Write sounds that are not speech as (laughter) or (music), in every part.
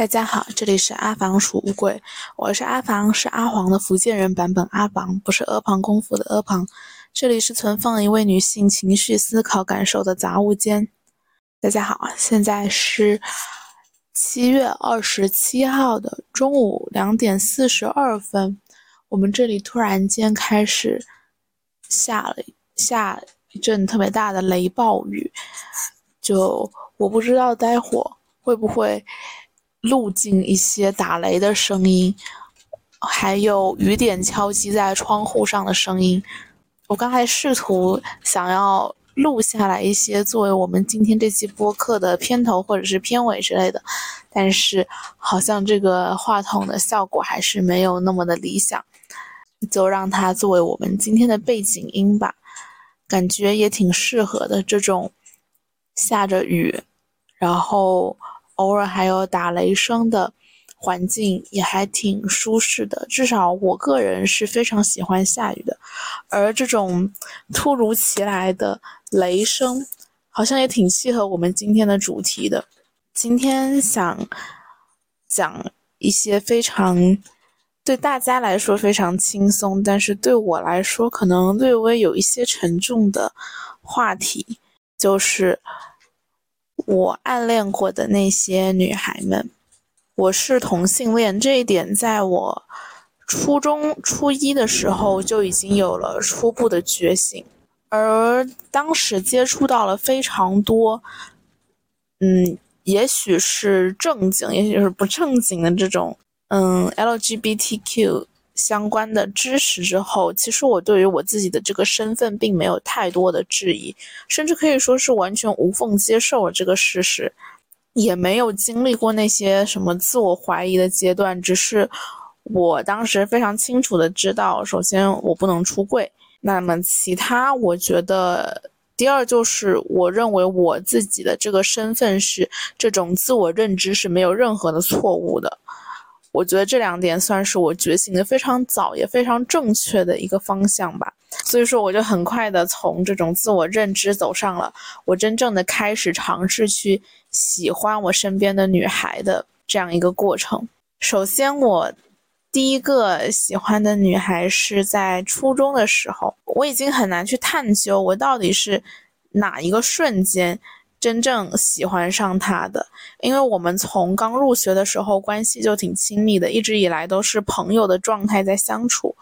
大家好，这里是阿房属乌龟，我是阿房，是阿黄的福建人版本阿房，不是阿房功夫的阿房。这里是存放一位女性情绪、思考、感受的杂物间。大家好，现在是七月二十七号的中午两点四十二分，我们这里突然间开始下了下一阵特别大的雷暴雨，就我不知道待会会不会。录进一些打雷的声音，还有雨点敲击在窗户上的声音。我刚才试图想要录下来一些作为我们今天这期播客的片头或者是片尾之类的，但是好像这个话筒的效果还是没有那么的理想，就让它作为我们今天的背景音吧。感觉也挺适合的，这种下着雨，然后。偶尔还有打雷声的环境也还挺舒适的，至少我个人是非常喜欢下雨的。而这种突如其来的雷声，好像也挺契合我们今天的主题的。今天想讲一些非常对大家来说非常轻松，但是对我来说可能略微有一些沉重的话题，就是。我暗恋过的那些女孩们，我是同性恋这一点，在我初中初一的时候就已经有了初步的觉醒，而当时接触到了非常多，嗯，也许是正经，也许是不正经的这种，嗯，LGBTQ。相关的知识之后，其实我对于我自己的这个身份并没有太多的质疑，甚至可以说是完全无缝接受了这个事实，也没有经历过那些什么自我怀疑的阶段。只是我当时非常清楚的知道，首先我不能出柜，那么其他我觉得，第二就是我认为我自己的这个身份是这种自我认知是没有任何的错误的。我觉得这两点算是我觉醒的非常早也非常正确的一个方向吧，所以说我就很快的从这种自我认知走上了我真正的开始尝试去喜欢我身边的女孩的这样一个过程。首先，我第一个喜欢的女孩是在初中的时候，我已经很难去探究我到底是哪一个瞬间。真正喜欢上他的，因为我们从刚入学的时候关系就挺亲密的，一直以来都是朋友的状态在相处，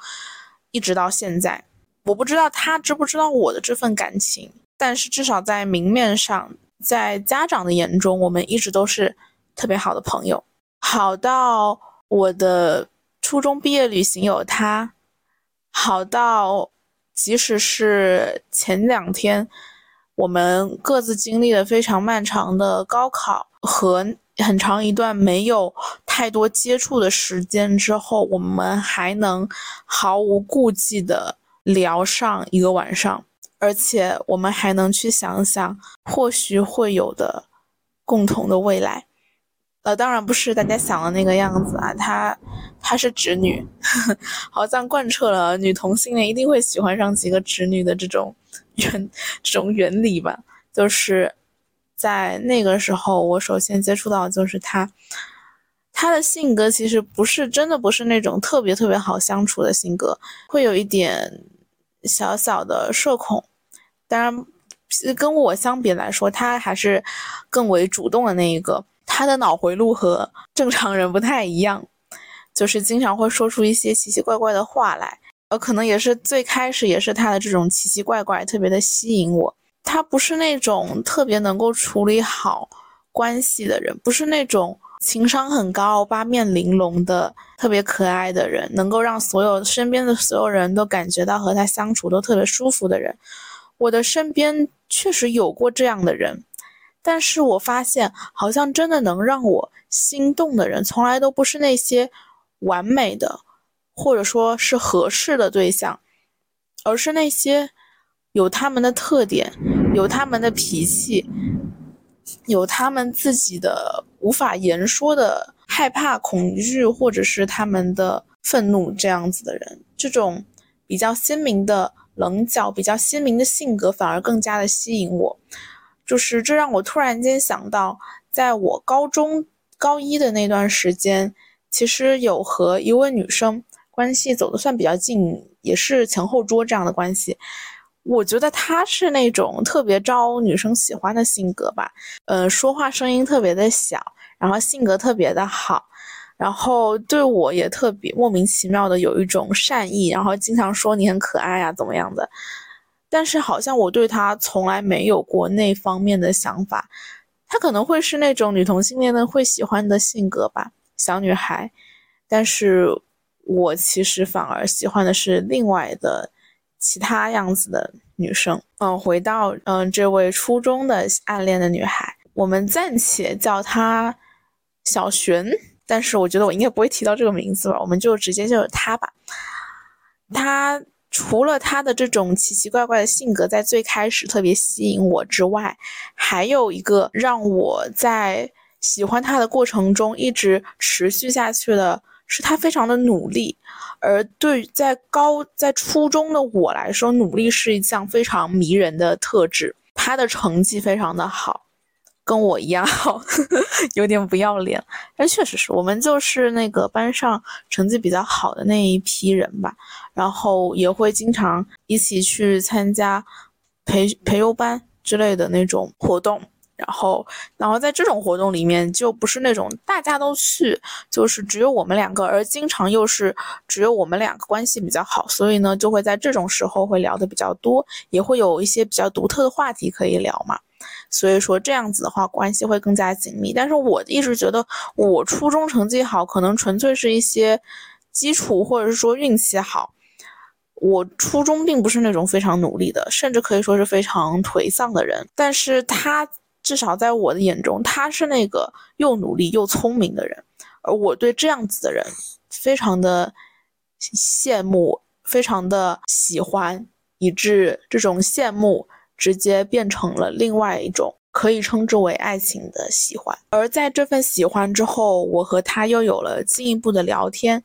一直到现在。我不知道他知不知道我的这份感情，但是至少在明面上，在家长的眼中，我们一直都是特别好的朋友，好到我的初中毕业旅行有他，好到即使是前两天。我们各自经历了非常漫长的高考和很长一段没有太多接触的时间之后，我们还能毫无顾忌的聊上一个晚上，而且我们还能去想想或许会有的共同的未来。呃，当然不是大家想的那个样子啊，她她是直女，(laughs) 好像贯彻了女同性恋一定会喜欢上几个直女的这种。原 (laughs) 这种原理吧，就是在那个时候，我首先接触到就是他，他的性格其实不是真的不是那种特别特别好相处的性格，会有一点小小的社恐。当然，跟我相比来说，他还是更为主动的那一个。他的脑回路和正常人不太一样，就是经常会说出一些奇奇怪怪的话来。呃，可能也是最开始也是他的这种奇奇怪怪特别的吸引我。他不是那种特别能够处理好关系的人，不是那种情商很高、八面玲珑的特别可爱的人，能够让所有身边的所有人都感觉到和他相处都特别舒服的人。我的身边确实有过这样的人，但是我发现好像真的能让我心动的人，从来都不是那些完美的。或者说是合适的对象，而是那些有他们的特点、有他们的脾气、有他们自己的无法言说的害怕、恐惧，或者是他们的愤怒这样子的人。这种比较鲜明的棱角、比较鲜明的性格，反而更加的吸引我。就是这让我突然间想到，在我高中高一的那段时间，其实有和一位女生关系走得算比较近，也是前后桌这样的关系。我觉得她是那种特别招女生喜欢的性格吧，呃，说话声音特别的小，然后性格特别的好，然后对我也特别莫名其妙的有一种善意，然后经常说你很可爱啊，怎么样的。但是好像我对她从来没有过那方面的想法。她可能会是那种女同性恋的会喜欢的性格吧，小女孩。但是我其实反而喜欢的是另外的其他样子的女生。嗯，回到嗯这位初中的暗恋的女孩，我们暂且叫她小璇。但是我觉得我应该不会提到这个名字吧，我们就直接就是她吧。她。除了他的这种奇奇怪怪的性格在最开始特别吸引我之外，还有一个让我在喜欢他的过程中一直持续下去的是他非常的努力。而对于在高在初中的我来说，努力是一项非常迷人的特质。他的成绩非常的好。跟我一样好，(laughs) 有点不要脸，但确实是我们就是那个班上成绩比较好的那一批人吧，然后也会经常一起去参加培培优班之类的那种活动，然后然后在这种活动里面就不是那种大家都去，就是只有我们两个，而经常又是只有我们两个关系比较好，所以呢就会在这种时候会聊的比较多，也会有一些比较独特的话题可以聊嘛。所以说这样子的话，关系会更加紧密。但是我一直觉得，我初中成绩好，可能纯粹是一些基础，或者是说运气好。我初中并不是那种非常努力的，甚至可以说是非常颓丧的人。但是他至少在我的眼中，他是那个又努力又聪明的人，而我对这样子的人非常的羡慕，非常的喜欢，以致这种羡慕。直接变成了另外一种可以称之为爱情的喜欢，而在这份喜欢之后，我和他又有了进一步的聊天。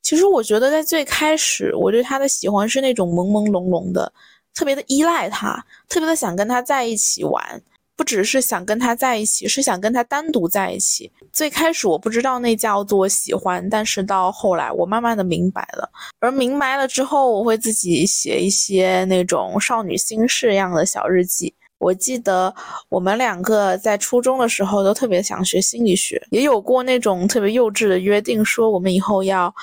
其实我觉得在最开始，我对他的喜欢是那种朦朦胧胧的，特别的依赖他，特别的想跟他在一起玩。不只是想跟他在一起，是想跟他单独在一起。最开始我不知道那叫做喜欢，但是到后来我慢慢的明白了。而明白了之后，我会自己写一些那种少女心事一样的小日记。我记得我们两个在初中的时候都特别想学心理学，也有过那种特别幼稚的约定，说我们以后要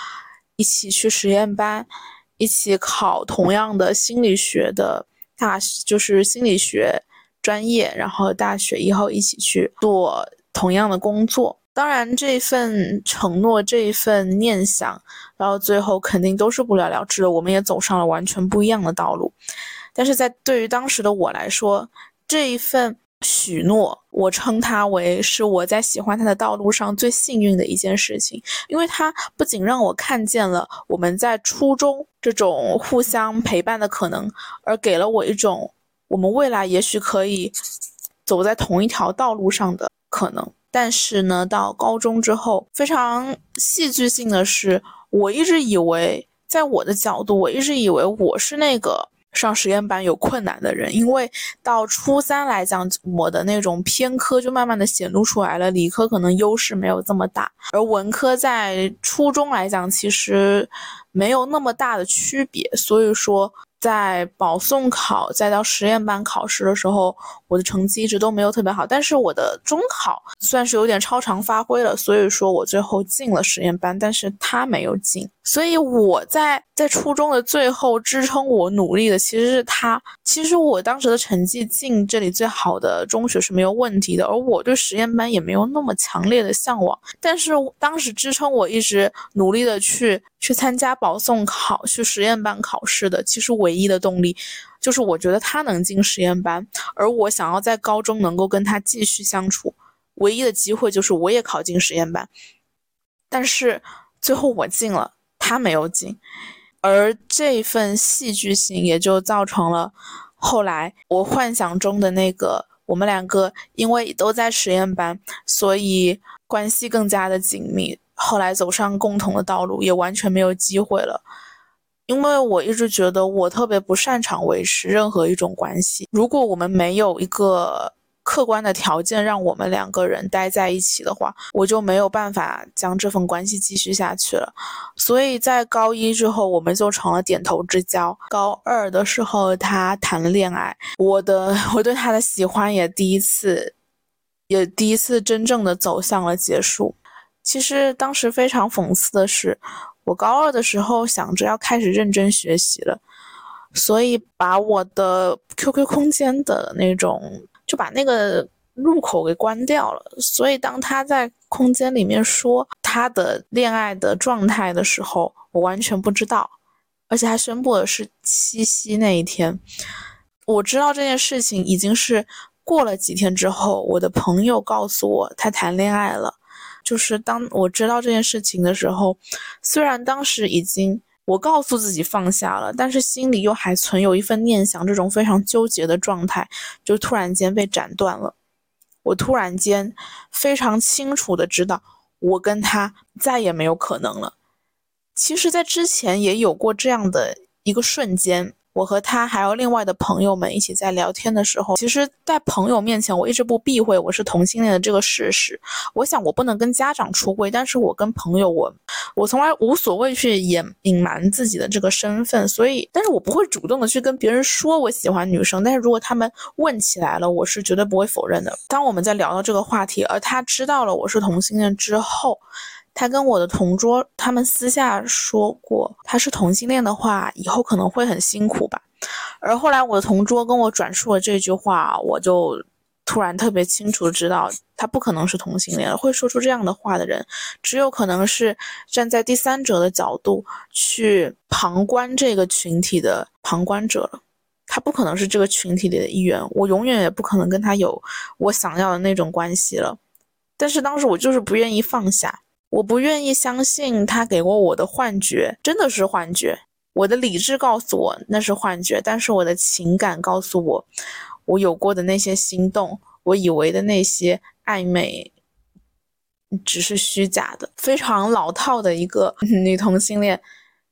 一起去实验班，一起考同样的心理学的大，就是心理学。专业，然后大学以后一起去做同样的工作。当然，这份承诺，这份念想，然后最后肯定都是不了了之的。我们也走上了完全不一样的道路。但是在对于当时的我来说，这一份许诺，我称它为是我在喜欢他的道路上最幸运的一件事情，因为它不仅让我看见了我们在初中这种互相陪伴的可能，而给了我一种。我们未来也许可以走在同一条道路上的可能，但是呢，到高中之后，非常戏剧性的是，我一直以为，在我的角度，我一直以为我是那个上实验班有困难的人，因为到初三来讲，我的那种偏科就慢慢的显露出来了，理科可能优势没有这么大，而文科在初中来讲，其实没有那么大的区别，所以说。在保送考再到实验班考试的时候，我的成绩一直都没有特别好，但是我的中考算是有点超常发挥了，所以说我最后进了实验班，但是他没有进，所以我在在初中的最后支撑我努力的其实是他。其实我当时的成绩进这里最好的中学是没有问题的，而我对实验班也没有那么强烈的向往，但是当时支撑我一直努力的去去参加保送考、去实验班考试的，其实我。唯一的动力就是我觉得他能进实验班，而我想要在高中能够跟他继续相处，唯一的机会就是我也考进实验班。但是最后我进了，他没有进，而这份戏剧性也就造成了后来我幻想中的那个我们两个因为都在实验班，所以关系更加的紧密。后来走上共同的道路，也完全没有机会了。因为我一直觉得我特别不擅长维持任何一种关系。如果我们没有一个客观的条件让我们两个人待在一起的话，我就没有办法将这份关系继续下去了。所以在高一之后，我们就成了点头之交。高二的时候，他谈了恋爱，我的我对他的喜欢也第一次，也第一次真正的走向了结束。其实当时非常讽刺的是，我高二的时候想着要开始认真学习了，所以把我的 QQ 空间的那种。就把那个入口给关掉了，所以当他在空间里面说他的恋爱的状态的时候，我完全不知道，而且他宣布的是七夕那一天。我知道这件事情已经是过了几天之后，我的朋友告诉我他谈恋爱了。就是当我知道这件事情的时候，虽然当时已经。我告诉自己放下了，但是心里又还存有一份念想，这种非常纠结的状态就突然间被斩断了。我突然间非常清楚的知道，我跟他再也没有可能了。其实，在之前也有过这样的一个瞬间。我和他还有另外的朋友们一起在聊天的时候，其实，在朋友面前，我一直不避讳我是同性恋的这个事实。我想，我不能跟家长出柜，但是我跟朋友，我我从来无所谓去掩隐瞒自己的这个身份。所以，但是我不会主动的去跟别人说我喜欢女生。但是如果他们问起来了，我是绝对不会否认的。当我们在聊到这个话题，而他知道了我是同性恋之后。他跟我的同桌，他们私下说过，他是同性恋的话，以后可能会很辛苦吧。而后来我的同桌跟我转述了这句话，我就突然特别清楚知道，他不可能是同性恋，会说出这样的话的人，只有可能是站在第三者的角度去旁观这个群体的旁观者了。他不可能是这个群体里的一员，我永远也不可能跟他有我想要的那种关系了。但是当时我就是不愿意放下。我不愿意相信他给过我的幻觉真的是幻觉。我的理智告诉我那是幻觉，但是我的情感告诉我，我有过的那些心动，我以为的那些暧昧，只是虚假的。非常老套的一个 (laughs) 女同性恋，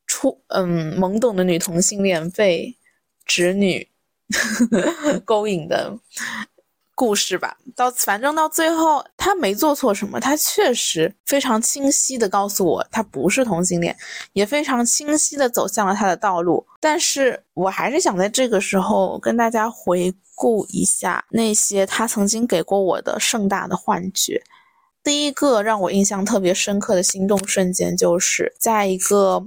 初嗯懵懂的女同性恋被直女 (laughs) 勾引的。故事吧，到反正到最后，他没做错什么，他确实非常清晰的告诉我，他不是同性恋，也非常清晰的走向了他的道路。但是我还是想在这个时候跟大家回顾一下那些他曾经给过我的盛大的幻觉。第一个让我印象特别深刻的心动瞬间，就是在一个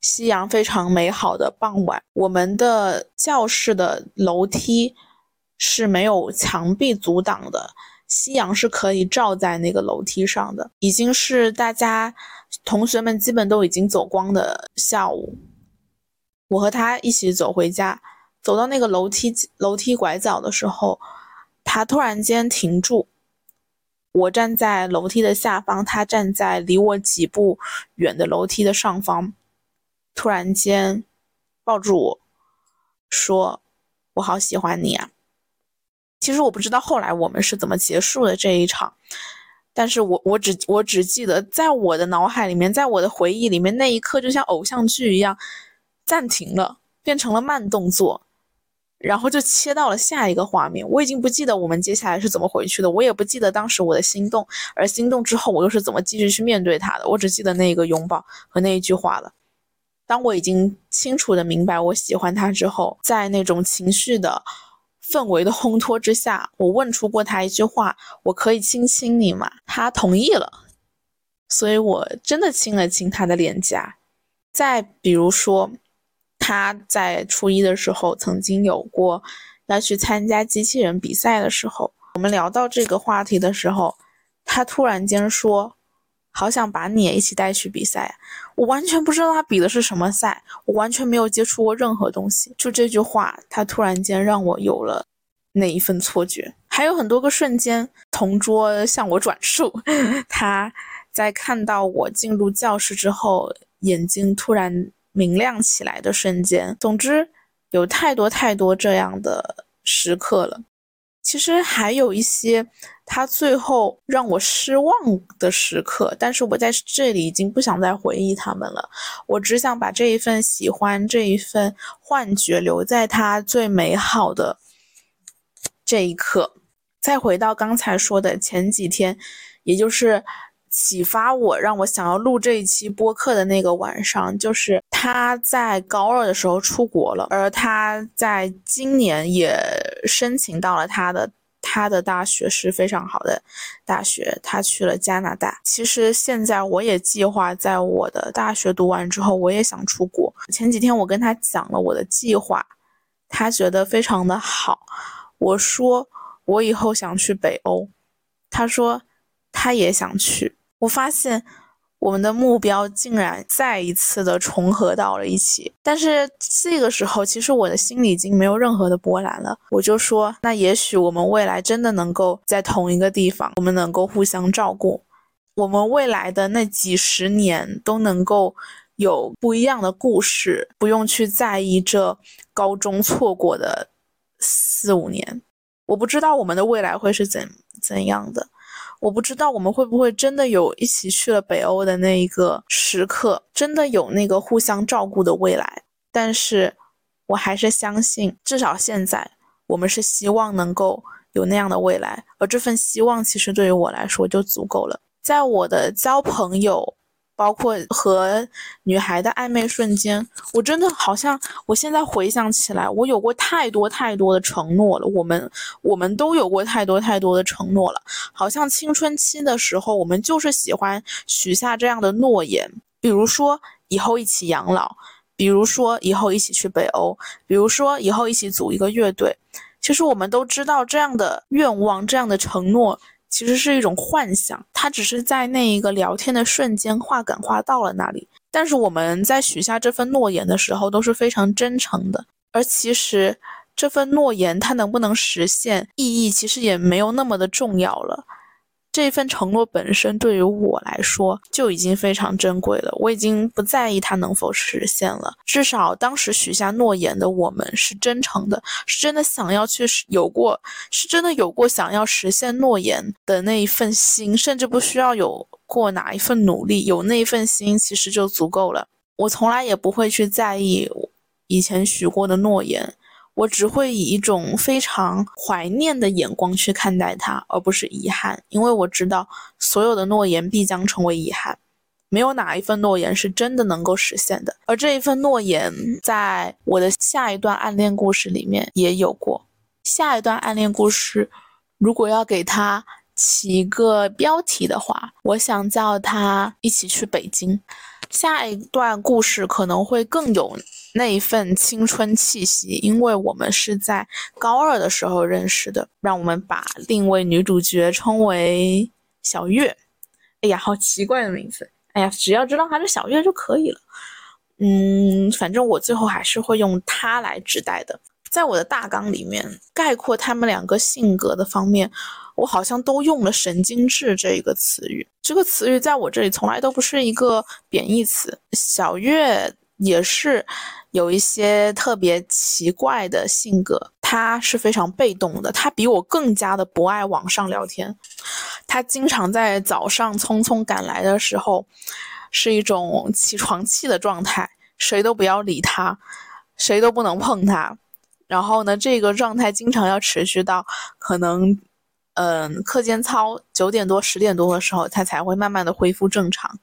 夕阳非常美好的傍晚，我们的教室的楼梯。是没有墙壁阻挡的，夕阳是可以照在那个楼梯上的。已经是大家同学们基本都已经走光的下午，我和他一起走回家，走到那个楼梯楼梯拐角的时候，他突然间停住。我站在楼梯的下方，他站在离我几步远的楼梯的上方，突然间抱住我说：“我好喜欢你啊。”其实我不知道后来我们是怎么结束的这一场，但是我我只我只记得在我的脑海里面，在我的回忆里面，那一刻就像偶像剧一样暂停了，变成了慢动作，然后就切到了下一个画面。我已经不记得我们接下来是怎么回去的，我也不记得当时我的心动，而心动之后我又是怎么继续去面对他的。我只记得那个拥抱和那一句话了。当我已经清楚的明白我喜欢他之后，在那种情绪的。氛围的烘托之下，我问出过他一句话：“我可以亲亲你吗？”他同意了，所以我真的亲了亲他的脸颊。再比如说，他在初一的时候曾经有过要去参加机器人比赛的时候，我们聊到这个话题的时候，他突然间说。好想把你也一起带去比赛，我完全不知道他比的是什么赛，我完全没有接触过任何东西。就这句话，他突然间让我有了那一份错觉。还有很多个瞬间，同桌向我转述，(laughs) 他在看到我进入教室之后，眼睛突然明亮起来的瞬间。总之，有太多太多这样的时刻了。其实还有一些他最后让我失望的时刻，但是我在这里已经不想再回忆他们了。我只想把这一份喜欢，这一份幻觉留在他最美好的这一刻。再回到刚才说的前几天，也就是启发我让我想要录这一期播客的那个晚上，就是他在高二的时候出国了，而他在今年也申请到了他的。他的大学是非常好的大学，他去了加拿大。其实现在我也计划在我的大学读完之后，我也想出国。前几天我跟他讲了我的计划，他觉得非常的好。我说我以后想去北欧，他说他也想去。我发现。我们的目标竟然再一次的重合到了一起，但是这个时候，其实我的心里已经没有任何的波澜了。我就说，那也许我们未来真的能够在同一个地方，我们能够互相照顾，我们未来的那几十年都能够有不一样的故事，不用去在意这高中错过的四五年。我不知道我们的未来会是怎怎样的。我不知道我们会不会真的有一起去了北欧的那一个时刻，真的有那个互相照顾的未来。但是，我还是相信，至少现在我们是希望能够有那样的未来，而这份希望其实对于我来说就足够了。在我的交朋友。包括和女孩的暧昧瞬间，我真的好像，我现在回想起来，我有过太多太多的承诺了。我们我们都有过太多太多的承诺了。好像青春期的时候，我们就是喜欢许下这样的诺言，比如说以后一起养老，比如说以后一起去北欧，比如说以后一起组一个乐队。其实我们都知道，这样的愿望，这样的承诺。其实是一种幻想，它只是在那一个聊天的瞬间话感化到了那里。但是我们在许下这份诺言的时候都是非常真诚的，而其实这份诺言它能不能实现，意义其实也没有那么的重要了。这份承诺本身对于我来说就已经非常珍贵了，我已经不在意它能否实现了。至少当时许下诺言的我们是真诚的，是真的想要去有过，是真的有过想要实现诺言的那一份心，甚至不需要有过哪一份努力，有那一份心其实就足够了。我从来也不会去在意以前许过的诺言。我只会以一种非常怀念的眼光去看待它，而不是遗憾，因为我知道所有的诺言必将成为遗憾，没有哪一份诺言是真的能够实现的。而这一份诺言，在我的下一段暗恋故事里面也有过。下一段暗恋故事，如果要给它起一个标题的话，我想叫它“一起去北京”。下一段故事可能会更有。那一份青春气息，因为我们是在高二的时候认识的，让我们把另一位女主角称为小月。哎呀，好奇怪的名字！哎呀，只要知道她是小月就可以了。嗯，反正我最后还是会用她来指代的。在我的大纲里面，概括他们两个性格的方面，我好像都用了“神经质”这一个词语。这个词语在我这里从来都不是一个贬义词。小月。也是有一些特别奇怪的性格，他是非常被动的，他比我更加的不爱网上聊天，他经常在早上匆匆赶来的时候，是一种起床气的状态，谁都不要理他，谁都不能碰他，然后呢，这个状态经常要持续到可能，嗯，课间操九点多十点多的时候，他才会慢慢的恢复正常，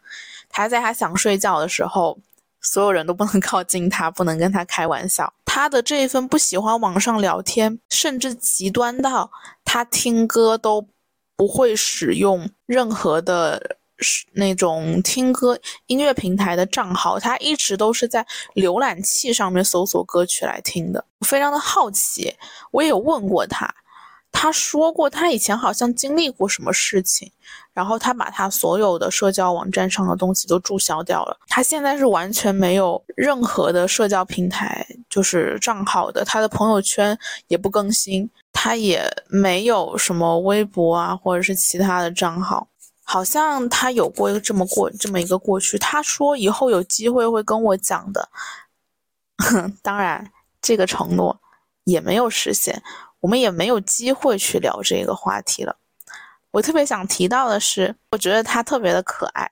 他在他想睡觉的时候。所有人都不能靠近他，不能跟他开玩笑。他的这一份不喜欢网上聊天，甚至极端到他听歌都不会使用任何的那种听歌音乐平台的账号，他一直都是在浏览器上面搜索歌曲来听的。非常的好奇，我也有问过他。他说过，他以前好像经历过什么事情，然后他把他所有的社交网站上的东西都注销掉了。他现在是完全没有任何的社交平台，就是账号的，他的朋友圈也不更新，他也没有什么微博啊，或者是其他的账号。好像他有过这么过这么一个过去。他说以后有机会会跟我讲的，(laughs) 当然这个承诺也没有实现。我们也没有机会去聊这个话题了。我特别想提到的是，我觉得她特别的可爱。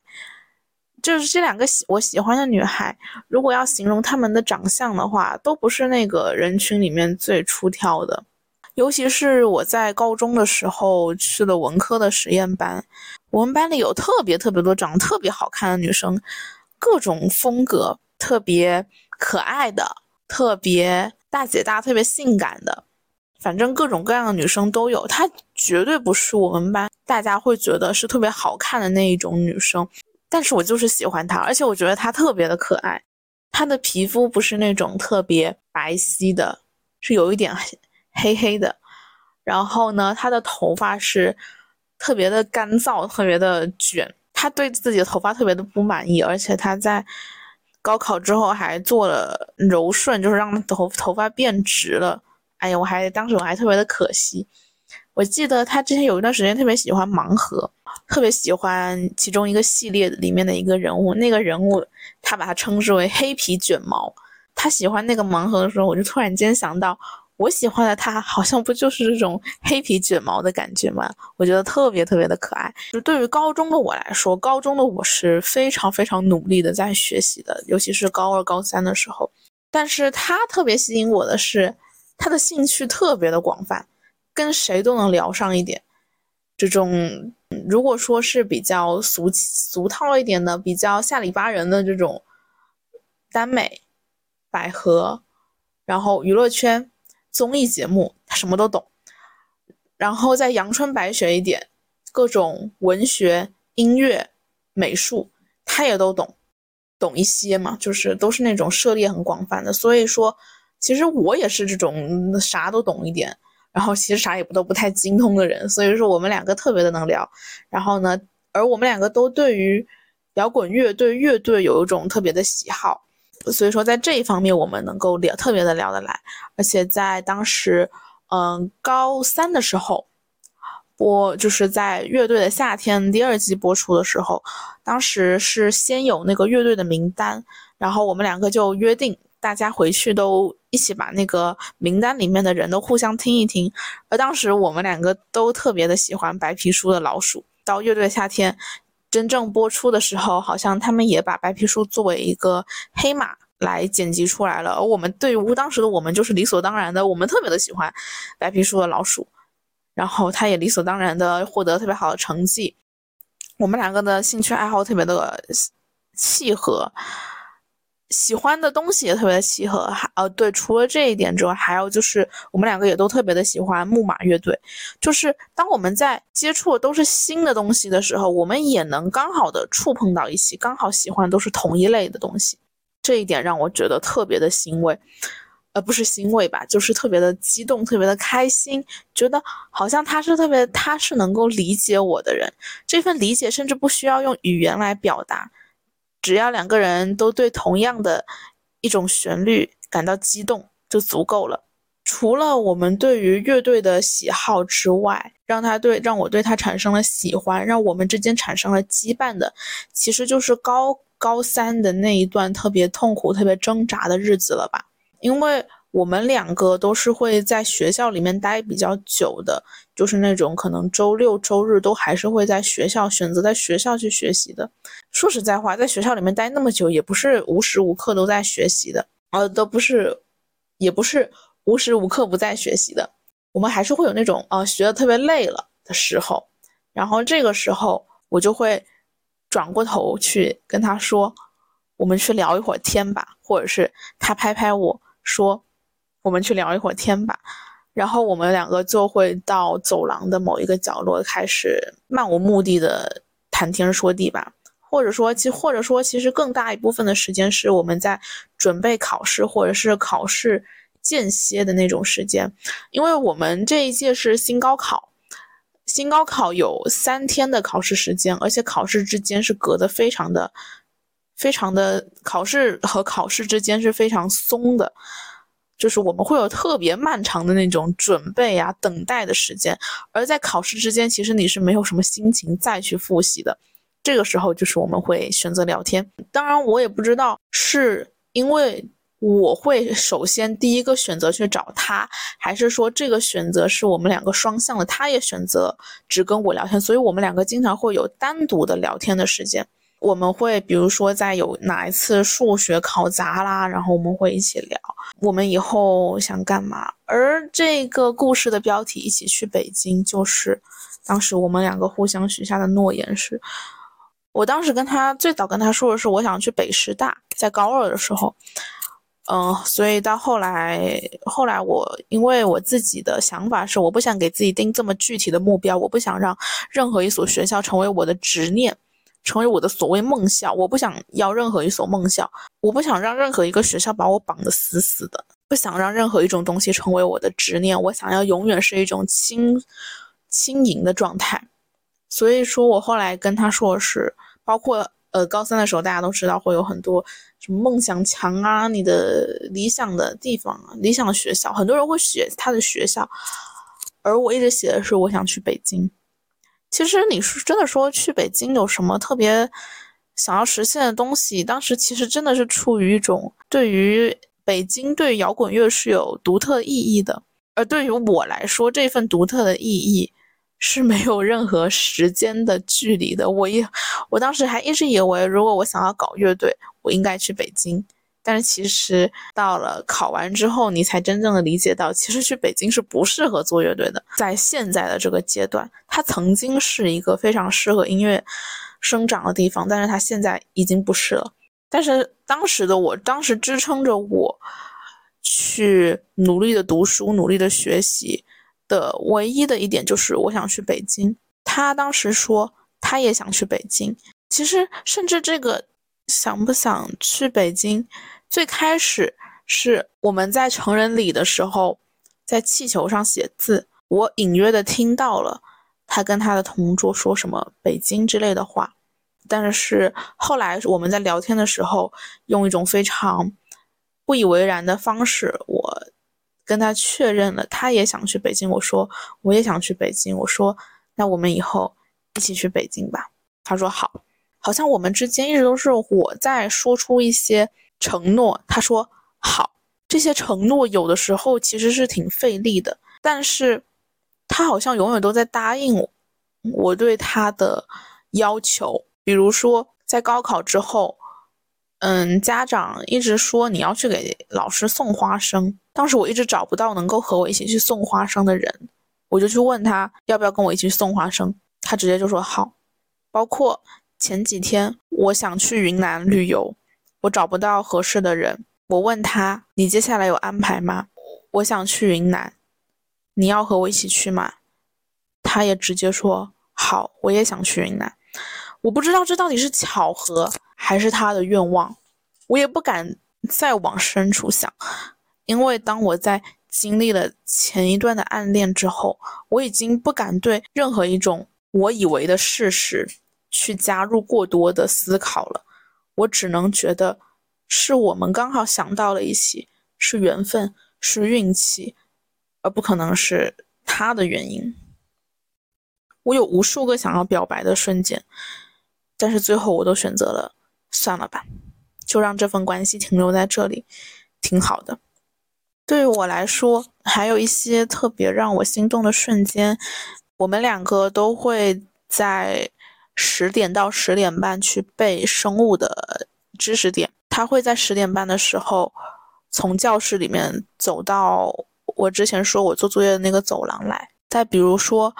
就是这两个喜我喜欢的女孩，如果要形容她们的长相的话，都不是那个人群里面最出挑的。尤其是我在高中的时候去了文科的实验班，我们班里有特别特别多长得特别好看的女生，各种风格，特别可爱的，特别大姐大，特别性感的，反正各种各样的女生都有。她绝对不是我们班大家会觉得是特别好看的那一种女生，但是我就是喜欢她，而且我觉得她特别的可爱。她的皮肤不是那种特别白皙的，是有一点黑黑的。然后呢，她的头发是特别的干燥，特别的卷。她对自己的头发特别的不满意，而且她在高考之后还做了柔顺，就是让头头发变直了。哎呀，我还当时我还特别的可惜。我记得他之前有一段时间特别喜欢盲盒。特别喜欢其中一个系列里面的一个人物，那个人物他把它称之为黑皮卷毛。他喜欢那个盲盒的时候，我就突然间想到，我喜欢的他好像不就是这种黑皮卷毛的感觉吗？我觉得特别特别的可爱。就对于高中的我来说，高中的我是非常非常努力的在学习的，尤其是高二、高三的时候。但是他特别吸引我的是，他的兴趣特别的广泛，跟谁都能聊上一点。这种。如果说是比较俗俗套一点的、比较下里巴人的这种耽美、百合，然后娱乐圈、综艺节目，他什么都懂。然后再阳春白雪一点，各种文学、音乐、美术，他也都懂，懂一些嘛，就是都是那种涉猎很广泛的。所以说，其实我也是这种啥都懂一点。然后其实啥也不都不太精通的人，所以说我们两个特别的能聊。然后呢，而我们两个都对于摇滚乐队乐队有一种特别的喜好，所以说在这一方面我们能够聊特别的聊得来。而且在当时，嗯，高三的时候播就是在乐队的夏天第二季播出的时候，当时是先有那个乐队的名单，然后我们两个就约定。大家回去都一起把那个名单里面的人都互相听一听，而当时我们两个都特别的喜欢白皮书的老鼠。到乐队夏天真正播出的时候，好像他们也把白皮书作为一个黑马来剪辑出来了。而我们对于当时的我们就是理所当然的，我们特别的喜欢白皮书的老鼠，然后他也理所当然的获得特别好的成绩。我们两个的兴趣爱好特别的契合。喜欢的东西也特别的契合，还呃对，除了这一点之外，还有就是我们两个也都特别的喜欢木马乐队。就是当我们在接触的都是新的东西的时候，我们也能刚好的触碰到一起，刚好喜欢都是同一类的东西。这一点让我觉得特别的欣慰，呃，不是欣慰吧，就是特别的激动，特别的开心，觉得好像他是特别，他是能够理解我的人。这份理解甚至不需要用语言来表达。只要两个人都对同样的一种旋律感到激动，就足够了。除了我们对于乐队的喜好之外，让他对让我对他产生了喜欢，让我们之间产生了羁绊的，其实就是高高三的那一段特别痛苦、特别挣扎的日子了吧？因为。我们两个都是会在学校里面待比较久的，就是那种可能周六周日都还是会在学校选择在学校去学习的。说实在话，在学校里面待那么久，也不是无时无刻都在学习的，呃，都不是，也不是无时无刻不在学习的。我们还是会有那种啊，学的特别累了的时候，然后这个时候我就会转过头去跟他说：“我们去聊一会儿天吧。”或者是他拍拍我说。我们去聊一会儿天吧，然后我们两个就会到走廊的某一个角落开始漫无目的的谈天说地吧，或者说其或者说其实更大一部分的时间是我们在准备考试或者是考试间歇的那种时间，因为我们这一届是新高考，新高考有三天的考试时间，而且考试之间是隔得非常的非常的考试和考试之间是非常松的。就是我们会有特别漫长的那种准备啊、等待的时间，而在考试之间，其实你是没有什么心情再去复习的。这个时候，就是我们会选择聊天。当然，我也不知道是因为我会首先第一个选择去找他，还是说这个选择是我们两个双向的，他也选择只跟我聊天，所以我们两个经常会有单独的聊天的时间。我们会比如说在有哪一次数学考砸啦，然后我们会一起聊我们以后想干嘛。而这个故事的标题“一起去北京”，就是当时我们两个互相许下的诺言是。我当时跟他最早跟他说的是，我想去北师大，在高二的时候，嗯，所以到后来，后来我因为我自己的想法是，我不想给自己定这么具体的目标，我不想让任何一所学校成为我的执念，成为我的所谓梦校，我不想要任何一所梦校，我不想让任何一个学校把我绑得死死的，不想让任何一种东西成为我的执念，我想要永远是一种轻轻盈的状态。所以说我后来跟他说是，包括呃高三的时候，大家都知道会有很多什么梦想墙啊，你的理想的地方啊、理想的学校，很多人会写他的学校，而我一直写的是我想去北京。其实你是真的说去北京有什么特别想要实现的东西？当时其实真的是出于一种对于北京对摇滚乐是有独特意义的，而对于我来说，这份独特的意义。是没有任何时间的距离的。我一，我当时还一直以为，如果我想要搞乐队，我应该去北京。但是其实到了考完之后，你才真正的理解到，其实去北京是不适合做乐队的。在现在的这个阶段，它曾经是一个非常适合音乐生长的地方，但是它现在已经不是了。但是当时的我，当时支撑着我去努力的读书，努力的学习。的唯一的一点就是我想去北京。他当时说他也想去北京。其实甚至这个想不想去北京，最开始是我们在成人礼的时候，在气球上写字，我隐约的听到了他跟他的同桌说什么北京之类的话。但是后来我们在聊天的时候，用一种非常不以为然的方式，我。跟他确认了，他也想去北京。我说我也想去北京。我说那我们以后一起去北京吧。他说好。好像我们之间一直都是我在说出一些承诺，他说好。这些承诺有的时候其实是挺费力的，但是他好像永远都在答应我我对他的要求。比如说在高考之后，嗯，家长一直说你要去给老师送花生。当时我一直找不到能够和我一起去送花生的人，我就去问他要不要跟我一起去送花生，他直接就说好。包括前几天我想去云南旅游，我找不到合适的人，我问他你接下来有安排吗？我想去云南，你要和我一起去吗？他也直接说好，我也想去云南。我不知道这到底是巧合还是他的愿望，我也不敢再往深处想。因为当我在经历了前一段的暗恋之后，我已经不敢对任何一种我以为的事实去加入过多的思考了。我只能觉得是我们刚好想到了一起，是缘分，是运气，而不可能是他的原因。我有无数个想要表白的瞬间，但是最后我都选择了算了吧，就让这份关系停留在这里，挺好的。对于我来说，还有一些特别让我心动的瞬间。我们两个都会在十点到十点半去背生物的知识点。他会在十点半的时候从教室里面走到我之前说我做作业的那个走廊来。再比如说，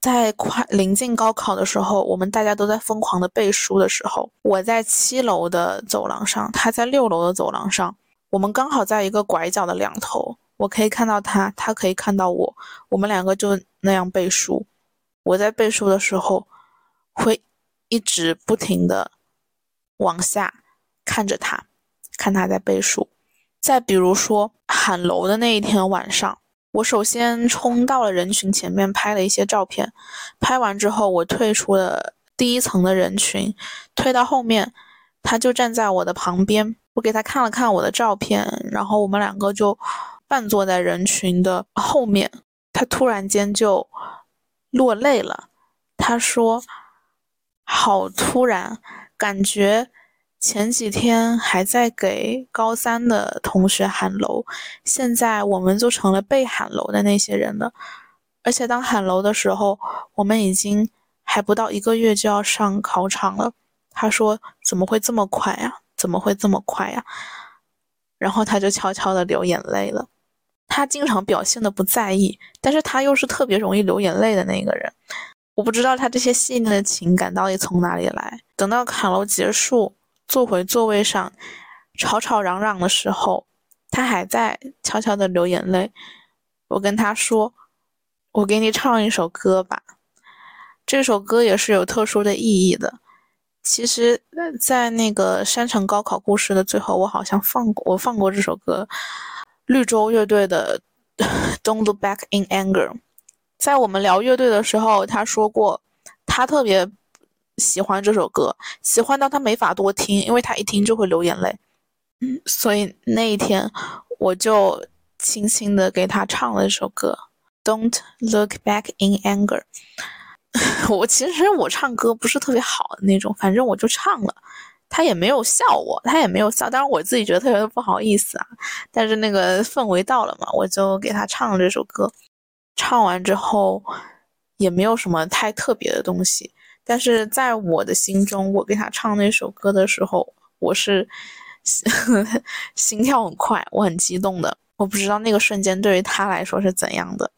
在快临近高考的时候，我们大家都在疯狂的背书的时候，我在七楼的走廊上，他在六楼的走廊上。我们刚好在一个拐角的两头，我可以看到他，他可以看到我，我们两个就那样背书。我在背书的时候，会一直不停的往下看着他，看他在背书。再比如说喊楼的那一天晚上，我首先冲到了人群前面拍了一些照片，拍完之后我退出了第一层的人群，退到后面，他就站在我的旁边。我给他看了看我的照片，然后我们两个就半坐在人群的后面。他突然间就落泪了，他说：“好突然，感觉前几天还在给高三的同学喊楼，现在我们就成了被喊楼的那些人了。而且当喊楼的时候，我们已经还不到一个月就要上考场了。”他说：“怎么会这么快呀？怎么会这么快呀？”然后他就悄悄的流眼泪了。他经常表现的不在意，但是他又是特别容易流眼泪的那个人。我不知道他这些细腻的情感到底从哪里来。等到卡楼结束，坐回座位上，吵吵嚷嚷的时候，他还在悄悄的流眼泪。我跟他说：“我给你唱一首歌吧。”这首歌也是有特殊的意义的。其实，在那个山城高考故事的最后，我好像放过我放过这首歌。绿洲乐队的《Don't Look Back in Anger》，在我们聊乐队的时候，他说过他特别喜欢这首歌，喜欢到他没法多听，因为他一听就会流眼泪。嗯，所以那一天我就轻轻的给他唱了一首歌《Don't Look Back in Anger》。(laughs) 我其实我唱歌不是特别好的那种，反正我就唱了。他也没有笑我，他也没有笑，当然我自己觉得特别的不好意思啊。但是那个氛围到了嘛，我就给他唱了这首歌。唱完之后也没有什么太特别的东西，但是在我的心中，我给他唱那首歌的时候，我是呵 (laughs) 呵心跳很快，我很激动的。我不知道那个瞬间对于他来说是怎样的。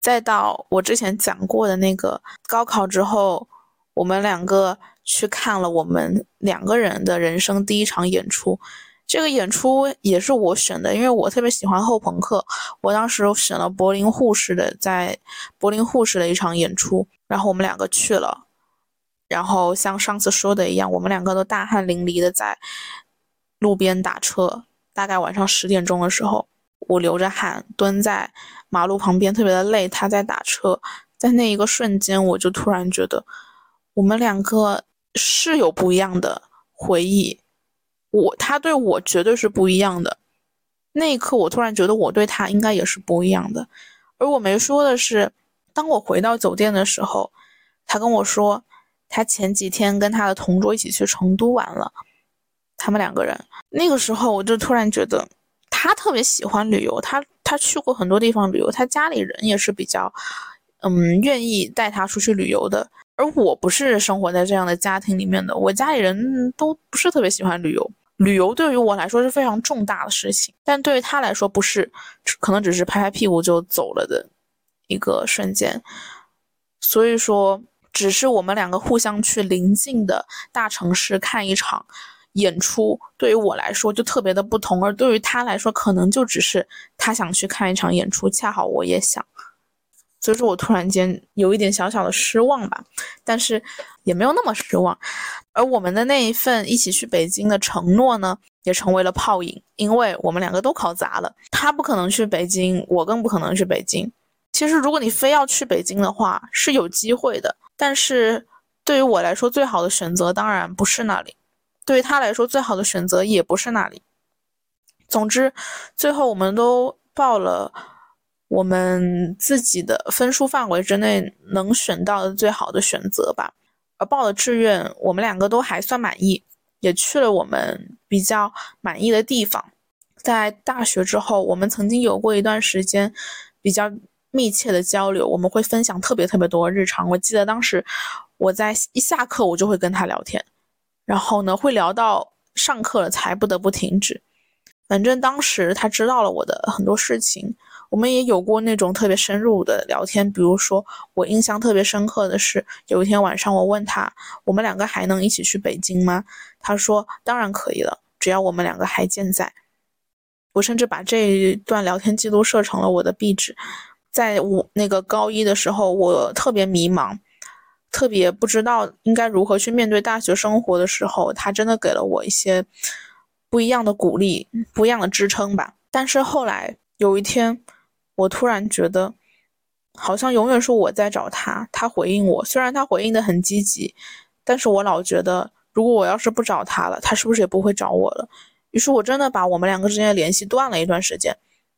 再到我之前讲过的那个高考之后，我们两个。去看了我们两个人的人生第一场演出，这个演出也是我选的，因为我特别喜欢后朋克。我当时选了柏林护士的，在柏林护士的一场演出，然后我们两个去了。然后像上次说的一样，我们两个都大汗淋漓的在路边打车。大概晚上十点钟的时候，我流着汗蹲在马路旁边，特别的累。他在打车，在那一个瞬间，我就突然觉得我们两个。是有不一样的回忆，我他对我绝对是不一样的。那一刻，我突然觉得我对他应该也是不一样的。而我没说的是，当我回到酒店的时候，他跟我说，他前几天跟他的同桌一起去成都玩了。他们两个人，那个时候我就突然觉得，他特别喜欢旅游，他他去过很多地方旅游，他家里人也是比较，嗯，愿意带他出去旅游的。而我不是生活在这样的家庭里面的，我家里人都不是特别喜欢旅游。旅游对于我来说是非常重大的事情，但对于他来说不是，可能只是拍拍屁股就走了的一个瞬间。所以说，只是我们两个互相去邻近的大城市看一场演出，对于我来说就特别的不同，而对于他来说，可能就只是他想去看一场演出，恰好我也想。所以说我突然间有一点小小的失望吧，但是也没有那么失望。而我们的那一份一起去北京的承诺呢，也成为了泡影，因为我们两个都考砸了。他不可能去北京，我更不可能去北京。其实如果你非要去北京的话，是有机会的。但是对于我来说，最好的选择当然不是那里；对于他来说，最好的选择也不是那里。总之，最后我们都报了。我们自己的分数范围之内能选到的最好的选择吧。而报的志愿，我们两个都还算满意，也去了我们比较满意的地方。在大学之后，我们曾经有过一段时间比较密切的交流，我们会分享特别特别多日常。我记得当时我在一下课，我就会跟他聊天，然后呢，会聊到上课了才不得不停止。反正当时他知道了我的很多事情。我们也有过那种特别深入的聊天，比如说我印象特别深刻的是，有一天晚上我问他，我们两个还能一起去北京吗？他说当然可以了，只要我们两个还健在。我甚至把这一段聊天记录设成了我的壁纸。在我那个高一的时候，我特别迷茫，特别不知道应该如何去面对大学生活的时候，他真的给了我一些不一样的鼓励，不一样的支撑吧。但是后来有一天。我突然觉得，好像永远是我在找他，他回应我。虽然他回应的很积极，但是我老觉得，如果我要是不找他了，他是不是也不会找我了？于是我真的把我们两个之间的联系断了一段时间，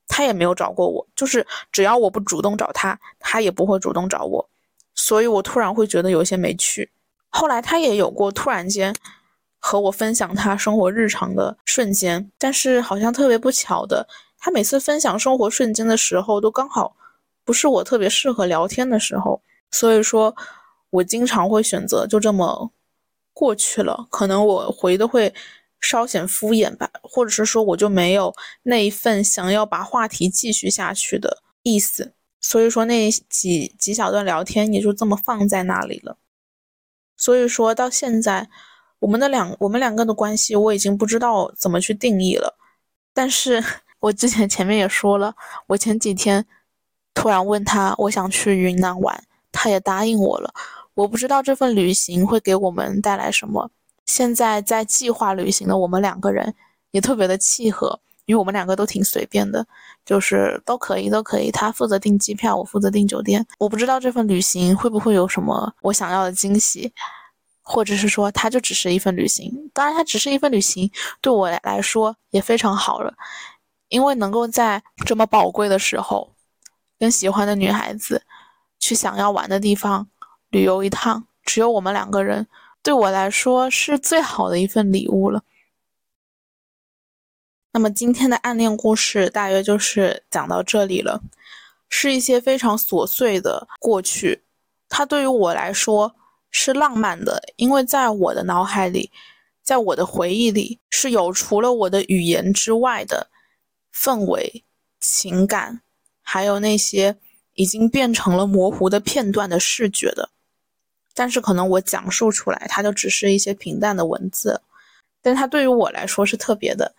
他也没有找过我。就是只要我不主动找他，他也不会主动找我。所以我突然会觉得有些没趣。后来他也有过突然间和我分享他生活日常的瞬间，但是好像特别不巧的。他每次分享生活瞬间的时候，都刚好不是我特别适合聊天的时候，所以说，我经常会选择就这么过去了，可能我回的会稍显敷衍吧，或者是说我就没有那一份想要把话题继续下去的意思，所以说那几几小段聊天也就这么放在那里了。所以说到现在，我们的两我们两个的关系我已经不知道怎么去定义了。但是 (laughs) 我之前前面也说了，我前几天突然问他我想去云南玩，他也答应我了。我不知道这份旅行会给我们带来什么。现在在计划旅行的我们两个人也特别的契合，因为我们两个都挺随便的，就是都可以都可以。他负责订机票，我负责订酒店。我不知道这份旅行会不会有什么我想要的惊喜，或者是说它就只是一份旅行。当然，它只是一份旅行，对我来说也非常好了，因为能够在这么宝贵的时候，跟喜欢的女孩子去想要玩的地方。旅游一趟，只有我们两个人，对我来说是最好的一份礼物了。那么今天的暗恋故事大约就是讲到这里了，是一些非常琐碎的过去。它对于我来说是浪漫的，因为在我的脑海里，在我的回忆里是有除了我的语言之外的氛围、情感，还有那些已经变成了模糊的片段的视觉的。但是可能我讲述出来，它就只是一些平淡的文字，但它对于我来说是特别的。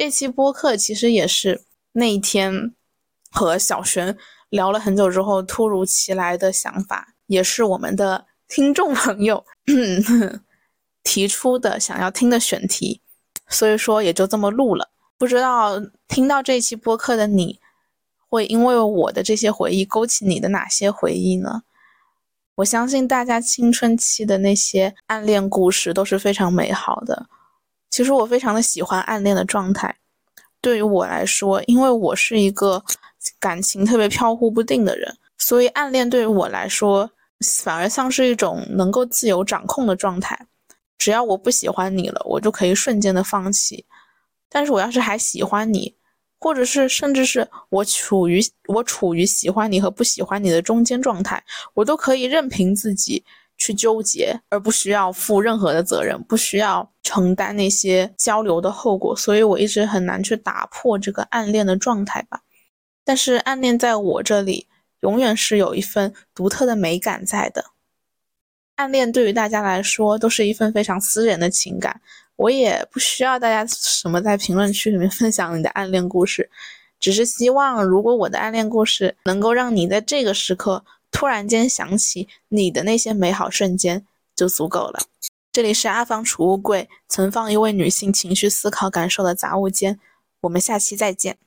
这期播客其实也是那一天和小璇聊了很久之后突如其来的想法，也是我们的听众朋友 (clears throat) 提出的想要听的选题，所以说也就这么录了。不知道听到这期播客的你会因为我的这些回忆勾起你的哪些回忆呢？我相信大家青春期的那些暗恋故事都是非常美好的。其实我非常的喜欢暗恋的状态。对于我来说，因为我是一个感情特别飘忽不定的人，所以暗恋对于我来说反而像是一种能够自由掌控的状态。只要我不喜欢你了，我就可以瞬间的放弃。但是我要是还喜欢你，或者是，甚至是我处于我处于喜欢你和不喜欢你的中间状态，我都可以任凭自己去纠结，而不需要负任何的责任，不需要承担那些交流的后果。所以我一直很难去打破这个暗恋的状态吧。但是暗恋在我这里永远是有一份独特的美感在的。暗恋对于大家来说都是一份非常私人的情感。我也不需要大家什么在评论区里面 (laughs) 分享你的暗恋故事，只是希望如果我的暗恋故事能够让你在这个时刻突然间想起你的那些美好瞬间，就足够了。这里是阿芳储物柜，存放一位女性情绪、思考、感受的杂物间。我们下期再见。